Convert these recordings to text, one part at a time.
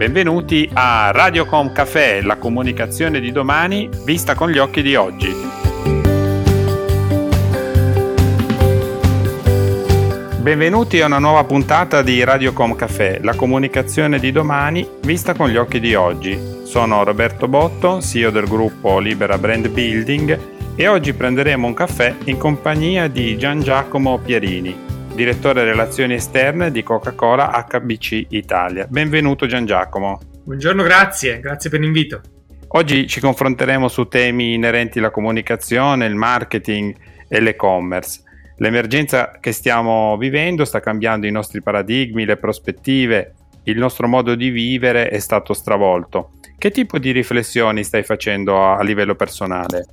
Benvenuti a Radiocom Café, la comunicazione di domani vista con gli occhi di oggi. Benvenuti a una nuova puntata di Radiocom Café, la comunicazione di domani vista con gli occhi di oggi. Sono Roberto Botto, CEO del gruppo Libera Brand Building e oggi prenderemo un caffè in compagnia di Gian Giacomo Pierini, direttore relazioni esterne di Coca-Cola HBC Italia. Benvenuto Gian Giacomo. Buongiorno, grazie, grazie per l'invito. Oggi ci confronteremo su temi inerenti alla comunicazione, il marketing e l'e-commerce. L'emergenza che stiamo vivendo sta cambiando i nostri paradigmi, le prospettive, il nostro modo di vivere è stato stravolto. Che tipo di riflessioni stai facendo a livello personale?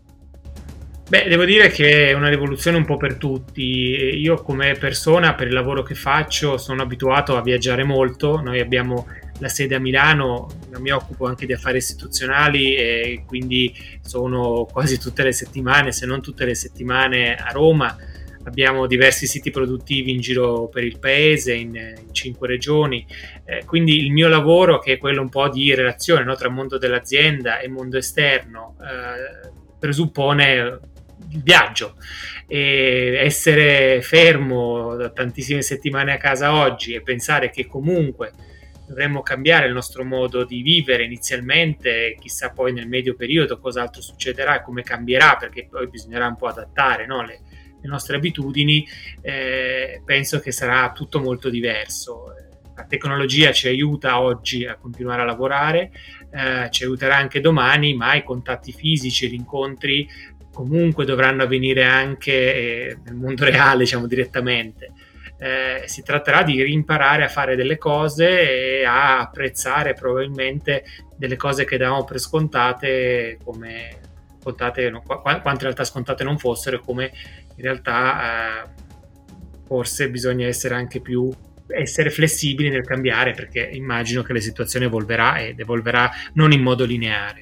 Beh, devo dire che è una rivoluzione un po' per tutti. Io come persona, per il lavoro che faccio, sono abituato a viaggiare molto. Noi abbiamo la sede a Milano, mi occupo anche di affari istituzionali e quindi sono quasi tutte le settimane, se non tutte le settimane, a Roma. Abbiamo diversi siti produttivi in giro per il paese, in, in cinque regioni. Eh, quindi il mio lavoro, che è quello un po' di relazione no, tra mondo dell'azienda e mondo esterno, eh, presuppone il viaggio e essere fermo da tantissime settimane a casa oggi e pensare che comunque dovremmo cambiare il nostro modo di vivere inizialmente, chissà poi nel medio periodo cos'altro succederà e come cambierà, perché poi bisognerà un po' adattare no? le, le, nostre abitudini, eh, penso che sarà tutto molto diverso. La tecnologia ci aiuta oggi a continuare a lavorare, eh, ci aiuterà anche domani, ma i contatti fisici, gli incontri comunque dovranno avvenire anche eh, nel mondo reale, diciamo direttamente. Eh, si tratterà di rimparare a fare delle cose e a apprezzare probabilmente delle cose che davamo per scontate come scontate, no, qu- quanto in realtà scontate non fossero, come in realtà eh, forse bisogna essere anche più essere flessibili nel cambiare perché immagino che la situazione evolverà ed evolverà non in modo lineare.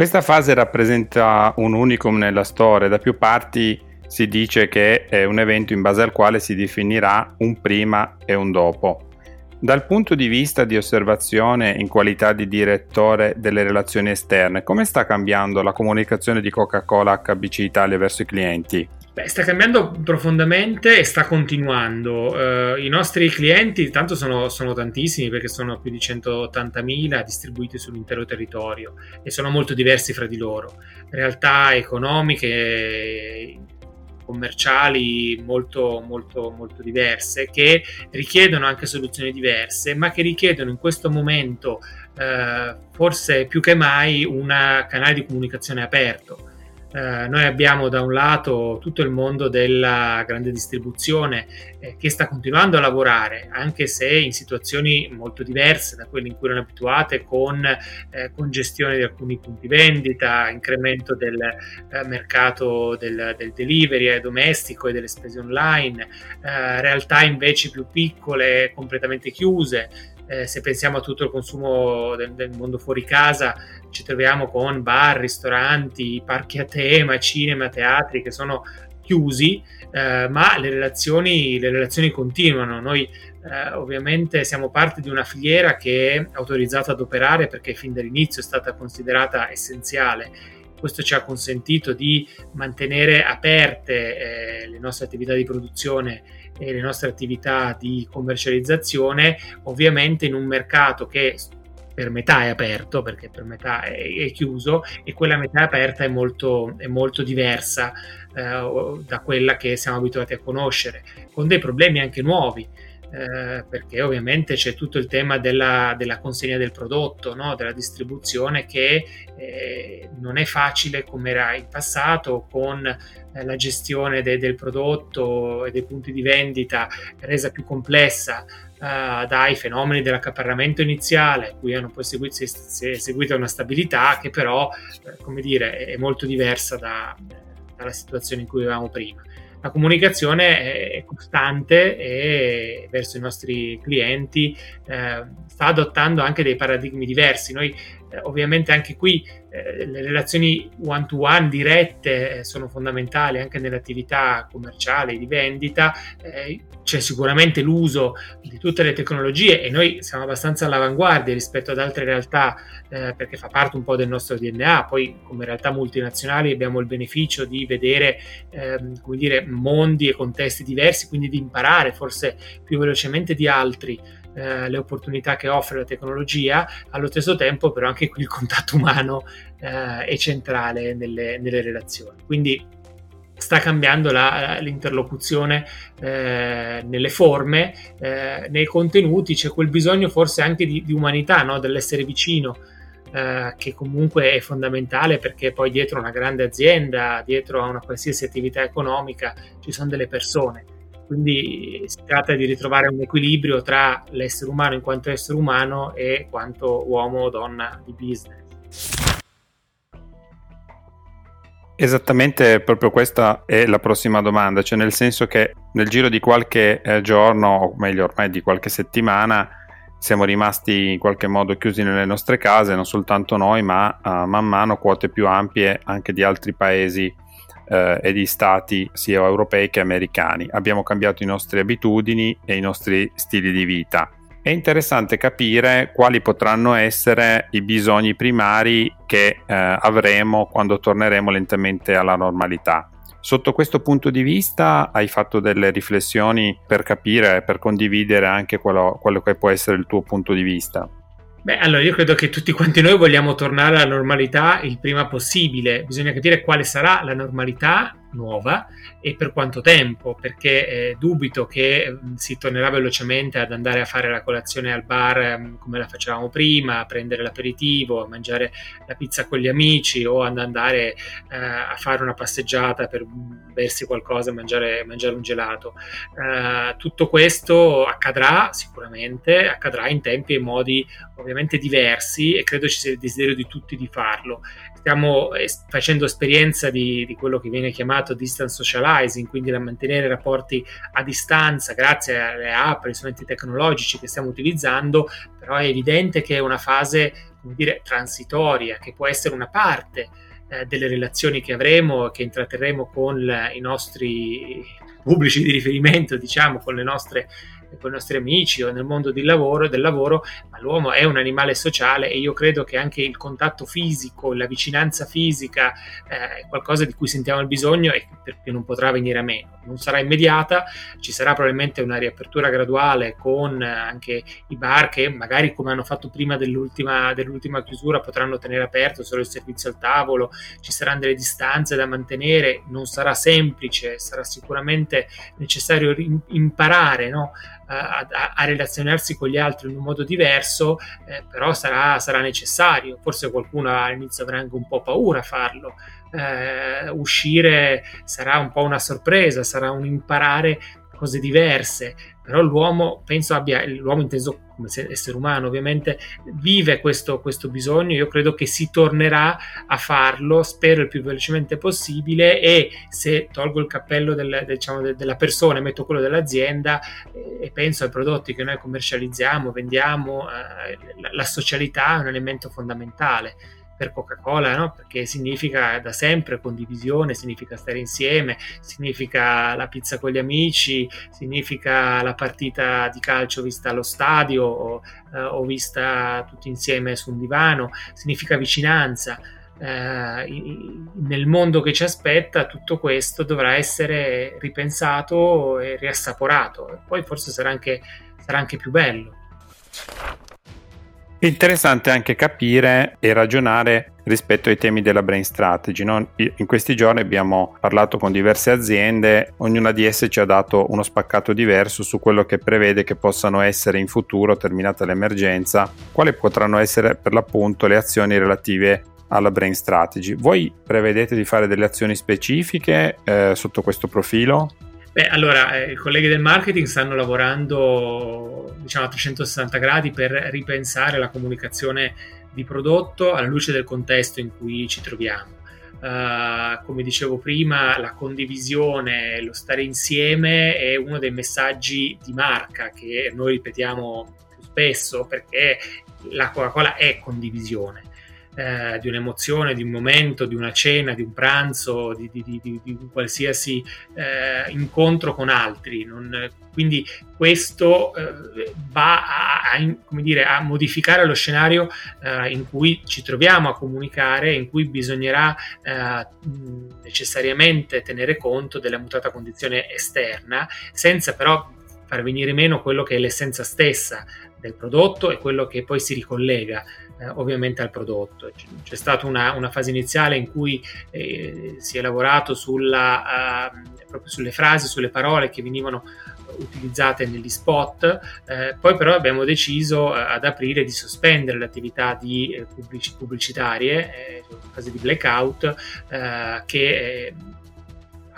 Questa fase rappresenta un unicum nella storia, da più parti si dice che è un evento in base al quale si definirà un prima e un dopo. Dal punto di vista di osservazione in qualità di direttore delle relazioni esterne, come sta cambiando la comunicazione di Coca-Cola HBC Italia verso i clienti? Beh, sta cambiando profondamente e sta continuando. Uh, I nostri clienti, tanto sono, sono, tantissimi perché sono più di 180.000 distribuiti sull'intero territorio e sono molto diversi fra di loro. Realtà economiche, commerciali molto, molto, molto diverse che richiedono anche soluzioni diverse, ma che richiedono in questo momento, uh, forse più che mai, un canale di comunicazione aperto eh, noi abbiamo da un lato tutto il mondo della grande distribuzione eh, che sta continuando a lavorare, anche se in situazioni molto diverse da quelle in cui erano abituate, con eh, congestione di alcuni punti vendita, incremento del eh, mercato del, del delivery domestico e delle spese online, eh, realtà invece più piccole, completamente chiuse. Eh, se pensiamo a tutto il consumo del, del, mondo fuori casa, ci troviamo con bar, ristoranti, parchi a tema, cinema, teatri che sono chiusi, eh, ma le relazioni, le relazioni, continuano. Noi eh, ovviamente siamo parte di una filiera che è autorizzata ad operare perché fin dall'inizio è stata considerata essenziale. Questo ci ha consentito di mantenere aperte eh, le nostre attività di produzione e le nostre attività di commercializzazione, ovviamente in un mercato che per metà è aperto, perché per metà è, è chiuso, e quella metà aperta è molto, è molto diversa eh, da quella che siamo abituati a conoscere, con dei problemi anche nuovi. Eh, perché ovviamente c'è tutto il tema della, della consegna del prodotto, no? della distribuzione che eh, non è facile come era in passato con eh, la gestione de, del prodotto e dei punti di vendita resa più complessa uh, dai fenomeni dell'accaparramento iniziale, cui hanno poi seguito, seguito una stabilità che però, eh, come dire, è molto diversa da, dalla situazione in cui avevamo prima. La comunicazione è costante e verso i nostri clienti eh, sta adottando anche dei paradigmi diversi. Noi Eh, ovviamente anche qui eh, le relazioni one to one dirette eh, sono fondamentali anche nell'attività commerciale di vendita, eh, c'è sicuramente l'uso di tutte le tecnologie e noi siamo abbastanza all'avanguardia rispetto ad altre realtà eh, perché fa parte un po' del nostro DNA, poi come realtà multinazionali abbiamo il beneficio di vedere ehm, come dire, mondi e contesti diversi, quindi di imparare forse più velocemente di altri eh, le opportunità che offre la tecnologia, allo stesso tempo però anche qui il contatto umano eh, è centrale nelle, nelle, relazioni. Quindi sta cambiando la, l'interlocuzione eh, nelle forme, eh, nei contenuti, c'è quel bisogno forse anche di, di umanità, no? dell'essere vicino. Uh, che comunque è fondamentale perché poi dietro una grande azienda, dietro a una qualsiasi attività economica, ci sono delle persone quindi si tratta di ritrovare un equilibrio tra l'essere umano in quanto essere umano e quanto uomo o donna di business. Esattamente, proprio questa è la prossima domanda, cioè nel senso che nel giro di qualche eh, giorno, o meglio ormai di qualche settimana, siamo rimasti in qualche modo chiusi nelle nostre case, non soltanto noi, ma uh, man mano quote più ampie anche di altri paesi eh, e di stati sia europei che americani. Abbiamo cambiato le nostre abitudini e i nostri stili di vita. È interessante capire quali potranno essere i bisogni primari che eh, avremo quando torneremo lentamente alla normalità. Sotto questo punto di vista hai fatto delle riflessioni per capire, per condividere anche quello, quello che può essere il tuo punto di vista? Beh, allora io credo che tutti quanti noi vogliamo tornare alla normalità il prima possibile. Bisogna capire quale sarà la normalità nuova e per quanto tempo, perché eh, dubito che mm, si tornerà velocemente ad andare a fare la colazione al bar mm, come la facevamo prima, a prendere l'aperitivo, a mangiare la pizza con gli amici o ad andare eh, a fare una passeggiata per mm, bersi qualcosa mangiare, mangiare, un gelato. Eh, tutto questo accadrà sicuramente, accadrà in tempi e modi ovviamente diversi e credo ci sia il desiderio di tutti di farlo stiamo es- facendo esperienza di, di, quello che viene chiamato distance socializing, quindi da mantenere rapporti a distanza grazie alle app, agli strumenti tecnologici che stiamo utilizzando, però è evidente che è una fase, come dire, transitoria, che può essere una parte eh, delle relazioni che avremo, che intratterremo con i nostri pubblici di riferimento, diciamo, con le nostre con i nostri amici o nel mondo del lavoro, del lavoro, ma l'uomo è un animale sociale e io credo che anche il contatto fisico, la vicinanza fisica eh, è qualcosa di cui sentiamo il bisogno e che non potrà venire a meno. Non sarà immediata, ci sarà probabilmente una riapertura graduale con anche i bar che magari come hanno fatto prima dell'ultima, dell'ultima chiusura potranno tenere aperto solo il servizio al tavolo, ci saranno delle distanze da mantenere, non sarà semplice, sarà sicuramente necessario imparare no? A, a, relazionarsi con gli altri in un modo diverso, eh, però sarà, sarà, necessario. Forse qualcuno all'inizio avrà anche un po' paura a farlo. Eh, uscire sarà un po' una sorpresa, sarà un imparare cose diverse, però l'uomo, penso abbia, l'uomo inteso come essere umano ovviamente, vive questo, questo bisogno, io credo che si tornerà a farlo, spero il più velocemente possibile. E se tolgo il cappello del, diciamo, de, della persona e metto quello dell'azienda eh, e penso ai prodotti che noi commercializziamo, vendiamo, eh, la, la socialità è un elemento fondamentale per Coca-Cola, no? perché significa da sempre condivisione, significa stare insieme, significa la pizza con gli amici, significa la partita di calcio vista allo stadio o, eh, o vista tutti insieme su un divano, significa vicinanza. Eh, nel mondo che ci aspetta tutto questo dovrà essere ripensato e riassaporato, poi forse sarà anche, sarà anche più bello. Interessante anche capire e ragionare rispetto ai temi della brain strategy. No? In questi giorni abbiamo parlato con diverse aziende, ognuna di esse ci ha dato uno spaccato diverso su quello che prevede che possano essere in futuro, terminata l'emergenza, quali potranno essere per l'appunto le azioni relative alla brain strategy. Voi prevedete di fare delle azioni specifiche eh, sotto questo profilo? Beh, allora, eh, i colleghi del marketing stanno lavorando diciamo, a 360 gradi per ripensare la comunicazione di prodotto alla luce del contesto in cui ci troviamo. Uh, come dicevo prima, la condivisione, lo stare insieme è uno dei messaggi di marca che noi ripetiamo più spesso perché la Coca-Cola è condivisione eh, di un'emozione, di un momento, di una cena, di un pranzo, di, di, di, di qualsiasi eh, incontro con altri. Non, quindi questo eh, va a, a, dire, a, modificare lo scenario eh, in cui ci troviamo a comunicare, in cui bisognerà eh, necessariamente tenere conto della mutata condizione esterna, senza però far venire meno quello che è l'essenza stessa del prodotto e quello che poi si ricollega eh, ovviamente al prodotto. C'è stata una, una fase iniziale in cui eh, si è lavorato sulla, uh, proprio sulle frasi, sulle parole che venivano utilizzate negli spot, eh, poi però abbiamo deciso eh, ad aprile di sospendere le attività di, eh, pubblic- pubblicitarie, in fase di blackout, che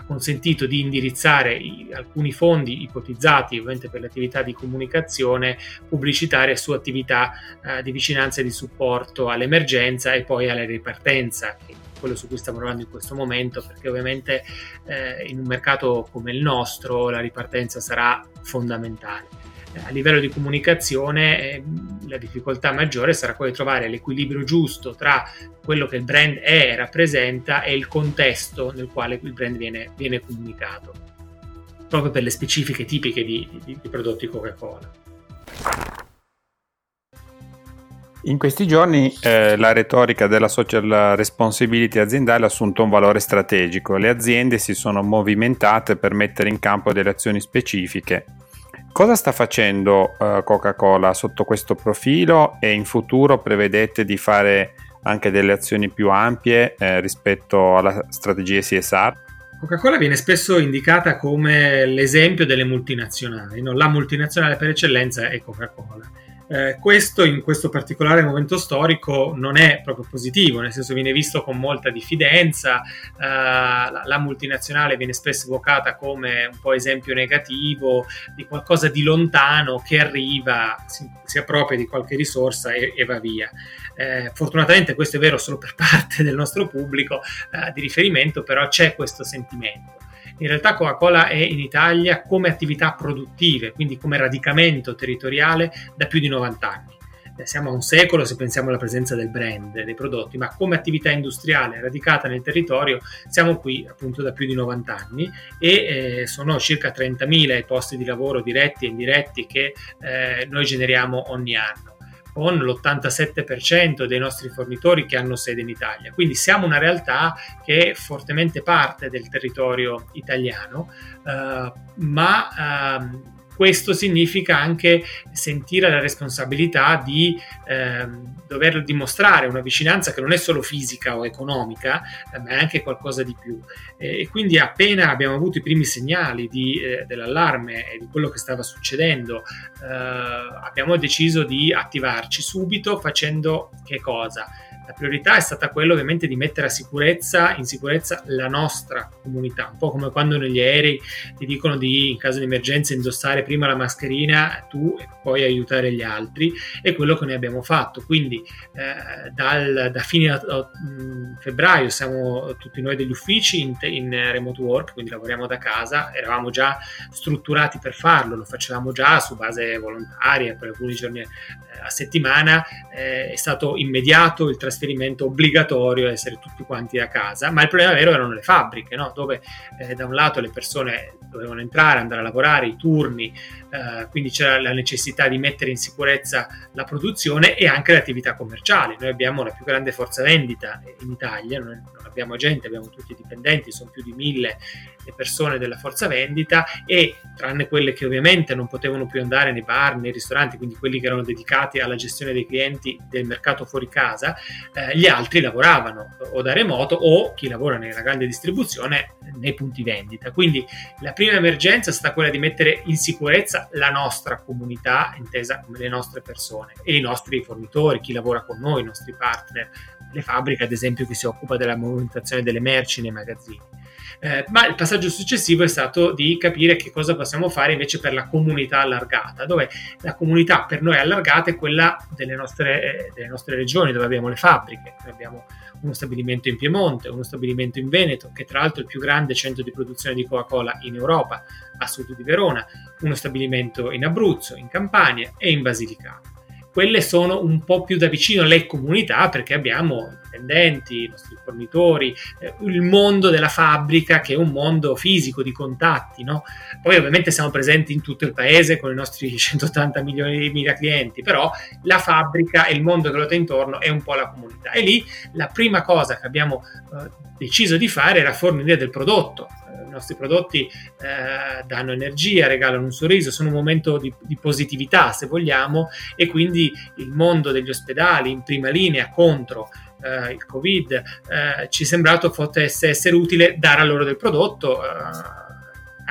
consentito di indirizzare i, alcuni fondi ipotizzati ovviamente per le attività di comunicazione pubblicitaria su attività eh, di vicinanza e di supporto all'emergenza e poi alla ripartenza, che quello su cui stiamo lavorando in questo momento, perché ovviamente eh, in un mercato come il nostro la ripartenza sarà fondamentale a livello di comunicazione eh, la difficoltà maggiore sarà quella di trovare l'equilibrio giusto tra quello che il brand è e rappresenta e il contesto nel quale il brand viene, viene comunicato, proprio per le specifiche tipiche di, di, di prodotti Coca-Cola. In questi giorni eh, la retorica della social responsibility aziendale ha assunto un valore strategico. Le aziende si sono movimentate per mettere in campo delle azioni specifiche Cosa sta facendo uh, Coca-Cola sotto questo profilo e in futuro prevedete di fare anche delle azioni più ampie eh, rispetto alla strategia CSR? Coca-Cola viene spesso indicata come l'esempio delle multinazionali, no? la multinazionale per eccellenza è Coca-Cola. Eh, questo in questo particolare momento storico non è proprio positivo, nel senso viene visto con molta diffidenza, eh, la, la, multinazionale viene spesso evocata come un po' esempio negativo di qualcosa di lontano che arriva, si, si appropria di qualche risorsa e, e va via. Eh, fortunatamente questo è vero solo per parte del nostro pubblico eh, di riferimento, però c'è questo sentimento. In realtà Coca-Cola è in Italia come attività produttive, quindi come radicamento territoriale da più di 90 anni. Eh, siamo a un secolo se pensiamo alla presenza del brand, dei prodotti, ma come attività industriale radicata nel territorio siamo qui appunto da più di 90 anni e eh, sono circa 30.000 i posti di lavoro diretti e indiretti che eh, noi generiamo ogni anno con l'87% dei nostri fornitori che hanno sede in Italia. Quindi siamo una realtà che è fortemente parte del territorio italiano, eh, ma eh, questo significa anche sentire la responsabilità di eh, dover dimostrare una vicinanza che non è solo fisica o economica, eh, ma è anche qualcosa di più. E, quindi appena abbiamo avuto i primi segnali di, eh, dell'allarme e di quello che stava succedendo, eh, abbiamo deciso di attivarci subito facendo che cosa? La priorità è stata quella ovviamente di mettere sicurezza, in sicurezza la nostra comunità, un po' come quando negli aerei ti dicono di in caso di emergenza indossare prima la mascherina tu e poi aiutare gli altri, è quello che noi abbiamo fatto. Quindi eh, dal, da fine uh, febbraio siamo tutti noi degli uffici in, in remote work, quindi lavoriamo da casa, eravamo già strutturati per farlo, lo facevamo già su base volontaria per alcuni giorni eh, a settimana, eh, è stato immediato il trasferimento trasferimento obbligatorio essere tutti quanti a casa, ma il problema vero erano le fabbriche, no? dove eh, da un lato le persone dovevano entrare, andare a lavorare, i turni, eh, quindi c'era la necessità di mettere in sicurezza la produzione e anche le attività commerciali. Noi abbiamo la più grande forza vendita in Italia, non, non abbiamo gente, abbiamo tutti i dipendenti, sono più di mille le persone della forza vendita e tranne quelle che ovviamente non potevano più andare nei bar, nei ristoranti, quindi quelli che erano dedicati alla gestione dei clienti del mercato fuori casa, eh, gli altri lavoravano o da remoto o chi lavora nella grande distribuzione nei punti vendita. Quindi la prima emergenza è stata quella di mettere in sicurezza la nostra comunità, intesa come le nostre persone e i nostri fornitori, chi lavora con noi, i nostri partner, le fabbriche ad esempio che si occupa della movimentazione delle merci nei magazzini. Eh, ma il passaggio successivo è stato di capire che cosa possiamo fare invece per la comunità allargata, dove la comunità per noi allargata è quella delle nostre, eh, delle nostre regioni, dove abbiamo le fabbriche. Noi abbiamo uno stabilimento in Piemonte, uno stabilimento in Veneto, che tra l'altro è il più grande centro di produzione di Coca-Cola in Europa, a sud di Verona, uno stabilimento in Abruzzo, in Campania e in Basilicata. quelle sono un po' più da vicino alle comunità perché abbiamo dipendenti, i nostri fornitori, eh, il mondo della fabbrica che è un mondo fisico di contatti. No? Poi ovviamente siamo presenti in tutto il paese con i nostri 180 milioni di mila clienti, però la fabbrica e il mondo che ruota intorno è un po' la comunità. E lì la prima cosa che abbiamo eh, deciso di fare era fornire del prodotto nostri prodotti eh, danno energia, regalano un sorriso, sono un momento di, di, positività se vogliamo e quindi il mondo degli ospedali in prima linea contro eh, il Covid eh, ci è sembrato potesse essere utile dare a loro del prodotto eh,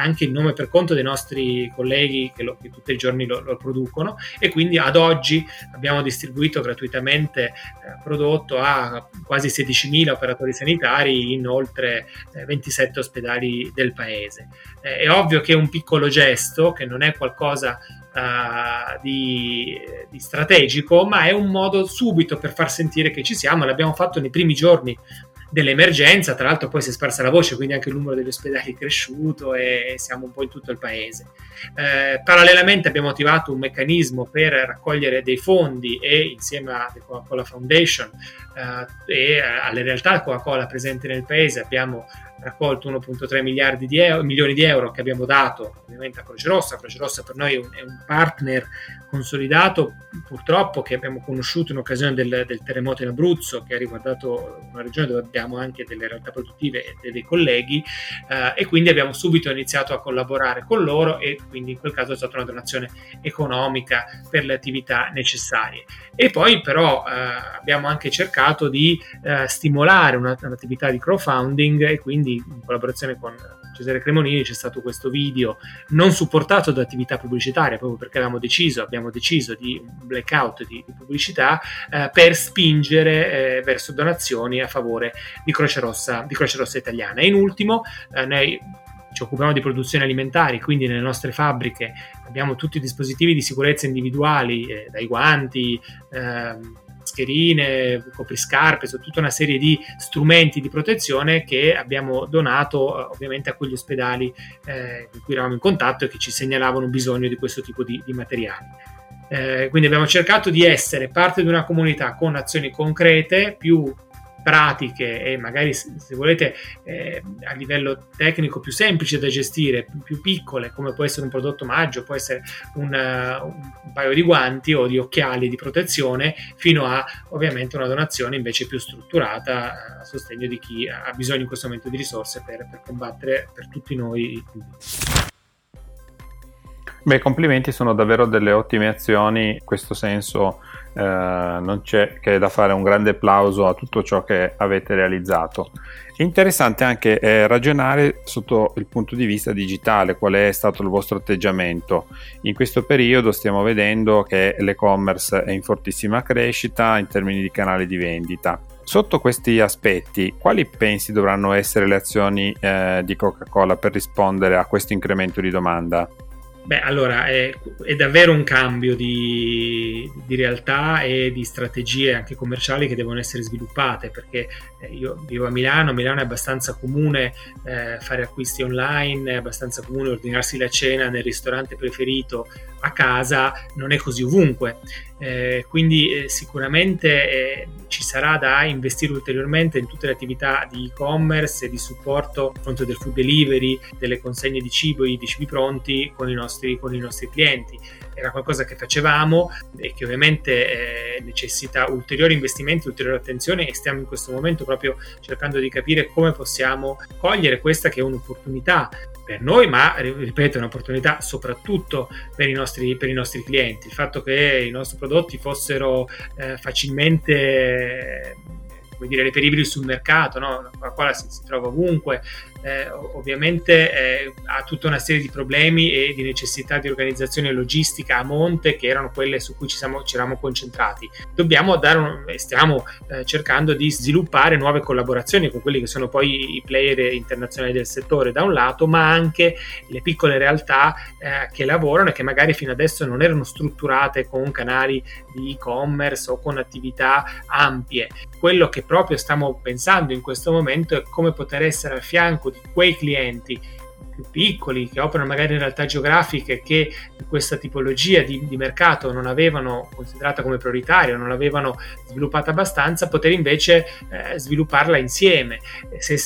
anche in nome per conto dei nostri colleghi che, lo, che tutti i giorni lo, lo, producono e quindi ad oggi abbiamo distribuito gratuitamente eh, prodotto a quasi 16.000 operatori sanitari in oltre eh, 27 ospedali del paese. Eh, è ovvio che è un piccolo gesto, che non è qualcosa Uh, di, di, strategico, ma è un modo subito per far sentire che ci siamo. L'abbiamo fatto nei primi giorni dell'emergenza, tra l'altro poi si è sparsa la voce, quindi anche il numero degli ospedali è cresciuto e siamo un po' in tutto il paese. Eh, parallelamente abbiamo attivato un meccanismo per raccogliere dei fondi e insieme alla Coca-Cola Foundation eh, e alle realtà Coca-Cola presenti nel paese abbiamo raccolto 1.3 miliardi di euro, milioni di euro che abbiamo dato ovviamente a Croce Rossa. Croce Rossa per noi è un, è un partner consolidato, purtroppo che abbiamo conosciuto in occasione del, del, terremoto in Abruzzo, che ha riguardato una regione dove abbiamo anche delle realtà produttive e dei colleghi, eh, e quindi abbiamo subito iniziato a collaborare con loro e quindi in quel caso è stata una donazione economica per le attività necessarie. E poi però eh, abbiamo anche cercato di eh, stimolare una, un'attività di crowdfunding e quindi quindi in collaborazione con Cesare Cremonini c'è stato questo video non supportato da attività pubblicitarie proprio perché avevamo deciso, abbiamo deciso di un blackout di, di pubblicità eh, per spingere eh, verso donazioni a favore di Croce Rossa, di Croce Rossa Italiana. E in ultimo eh, noi ci occupiamo di produzioni alimentari, quindi nelle nostre fabbriche abbiamo tutti i dispositivi di sicurezza individuali, eh, dai guanti, ehm, mascherine, copriscarpe, su tutta una serie di strumenti di protezione che abbiamo donato eh, ovviamente a quegli ospedali eh, con cui eravamo in contatto e che ci segnalavano bisogno di questo tipo di, di materiali. Eh, quindi abbiamo cercato di essere parte di una comunità con azioni concrete, più pratiche e magari se volete eh, a livello tecnico più semplice da gestire, più, piccole come può essere un prodotto omaggio, può essere un, uh, un, paio di guanti o di occhiali di protezione fino a ovviamente una donazione invece più strutturata a sostegno di chi ha bisogno in questo momento di risorse per, per combattere per tutti noi. Beh, complimenti, sono davvero delle ottime azioni, in questo senso eh, non c'è che da fare un grande applauso a tutto ciò che avete realizzato. Interessante anche eh, ragionare sotto il punto di vista digitale, qual è stato il vostro atteggiamento. In questo periodo stiamo vedendo che l'e-commerce è in fortissima crescita in termini di canali di vendita. Sotto questi aspetti, quali pensi dovranno essere le azioni eh, di Coca-Cola per rispondere a questo incremento di domanda? Beh, allora è, è davvero un cambio di, di, realtà e di strategie anche commerciali che devono essere sviluppate perché eh, io vivo a Milano, a Milano è abbastanza comune eh, fare acquisti online, è abbastanza comune ordinarsi la cena nel ristorante preferito a casa, non è così ovunque. Eh, quindi eh, sicuramente eh, ci sarà da investire ulteriormente in tutte le attività di e-commerce e di supporto fronte del food delivery, delle consegne di cibo e di cibi pronti con i nostri, con i nostri clienti. Era qualcosa che facevamo e che ovviamente eh, necessita ulteriori investimenti, ulteriore attenzione e stiamo in questo momento proprio cercando di capire come possiamo cogliere questa che è un'opportunità per noi, ma ripeto, è un'opportunità soprattutto per i nostri, per i nostri clienti. Il fatto che i nostri prodotti fossero eh, facilmente come dire, reperibili sul mercato, no? la quale si, si trova ovunque, eh, ovviamente eh, ha tutta una serie di problemi e di necessità di organizzazione logistica a monte che erano quelle su cui ci, siamo, ci eravamo concentrati. Dobbiamo dare un, stiamo eh, cercando di sviluppare nuove collaborazioni con quelli che sono poi i player internazionali del settore da un lato, ma anche le piccole realtà eh, che lavorano e che magari fino adesso non erano strutturate con canali di e-commerce o con attività ampie. Quello che proprio stiamo pensando in questo momento è come poter essere al fianco di quei clienti più piccoli, che operano magari in realtà geografiche che questa tipologia di, di mercato non avevano considerata come prioritaria, non l'avevano sviluppata abbastanza, poter invece eh, svilupparla insieme. Se,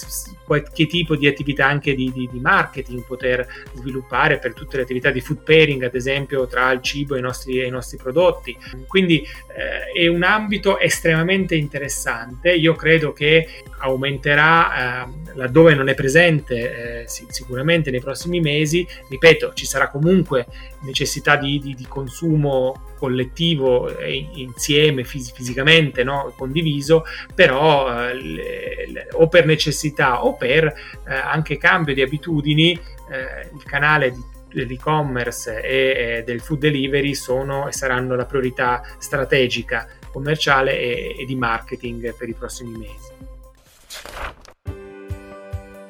qualche tipo di attività anche di, di, di, marketing poter sviluppare per tutte le attività di food pairing, ad esempio, tra il cibo e i nostri, i nostri prodotti. Quindi eh, è un ambito estremamente interessante. Io credo che aumenterà eh, laddove non è presente eh, sicuramente nei prossimi mesi. Ripeto, ci sarà comunque necessità di, di, di consumo collettivo eh, insieme fis- fisicamente no? condiviso però eh, le, le, o per necessità o per eh, anche cambio di abitudini eh, il canale di dell'e-commerce e del food delivery sono e saranno la priorità strategica commerciale e, e di marketing per i prossimi mesi.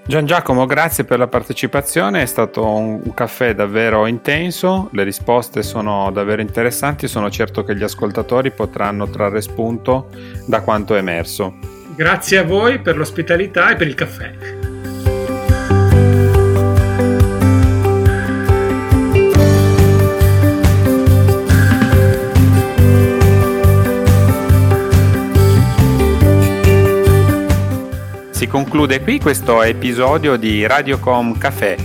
Gian Giacomo, grazie per la partecipazione, è stato un, caffè davvero intenso, le risposte sono davvero interessanti, sono certo che gli ascoltatori potranno trarre spunto da quanto è emerso. Grazie a voi per l'ospitalità e per il caffè. Conclude qui questo episodio di Radiocom Café,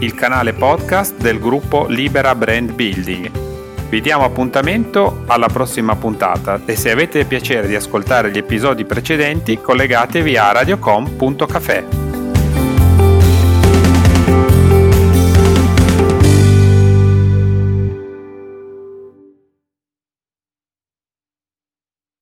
il canale podcast del gruppo Libera Brand Building. Vi diamo appuntamento alla prossima puntata e se avete piacere di ascoltare gli episodi precedenti collegatevi a radiocom.café.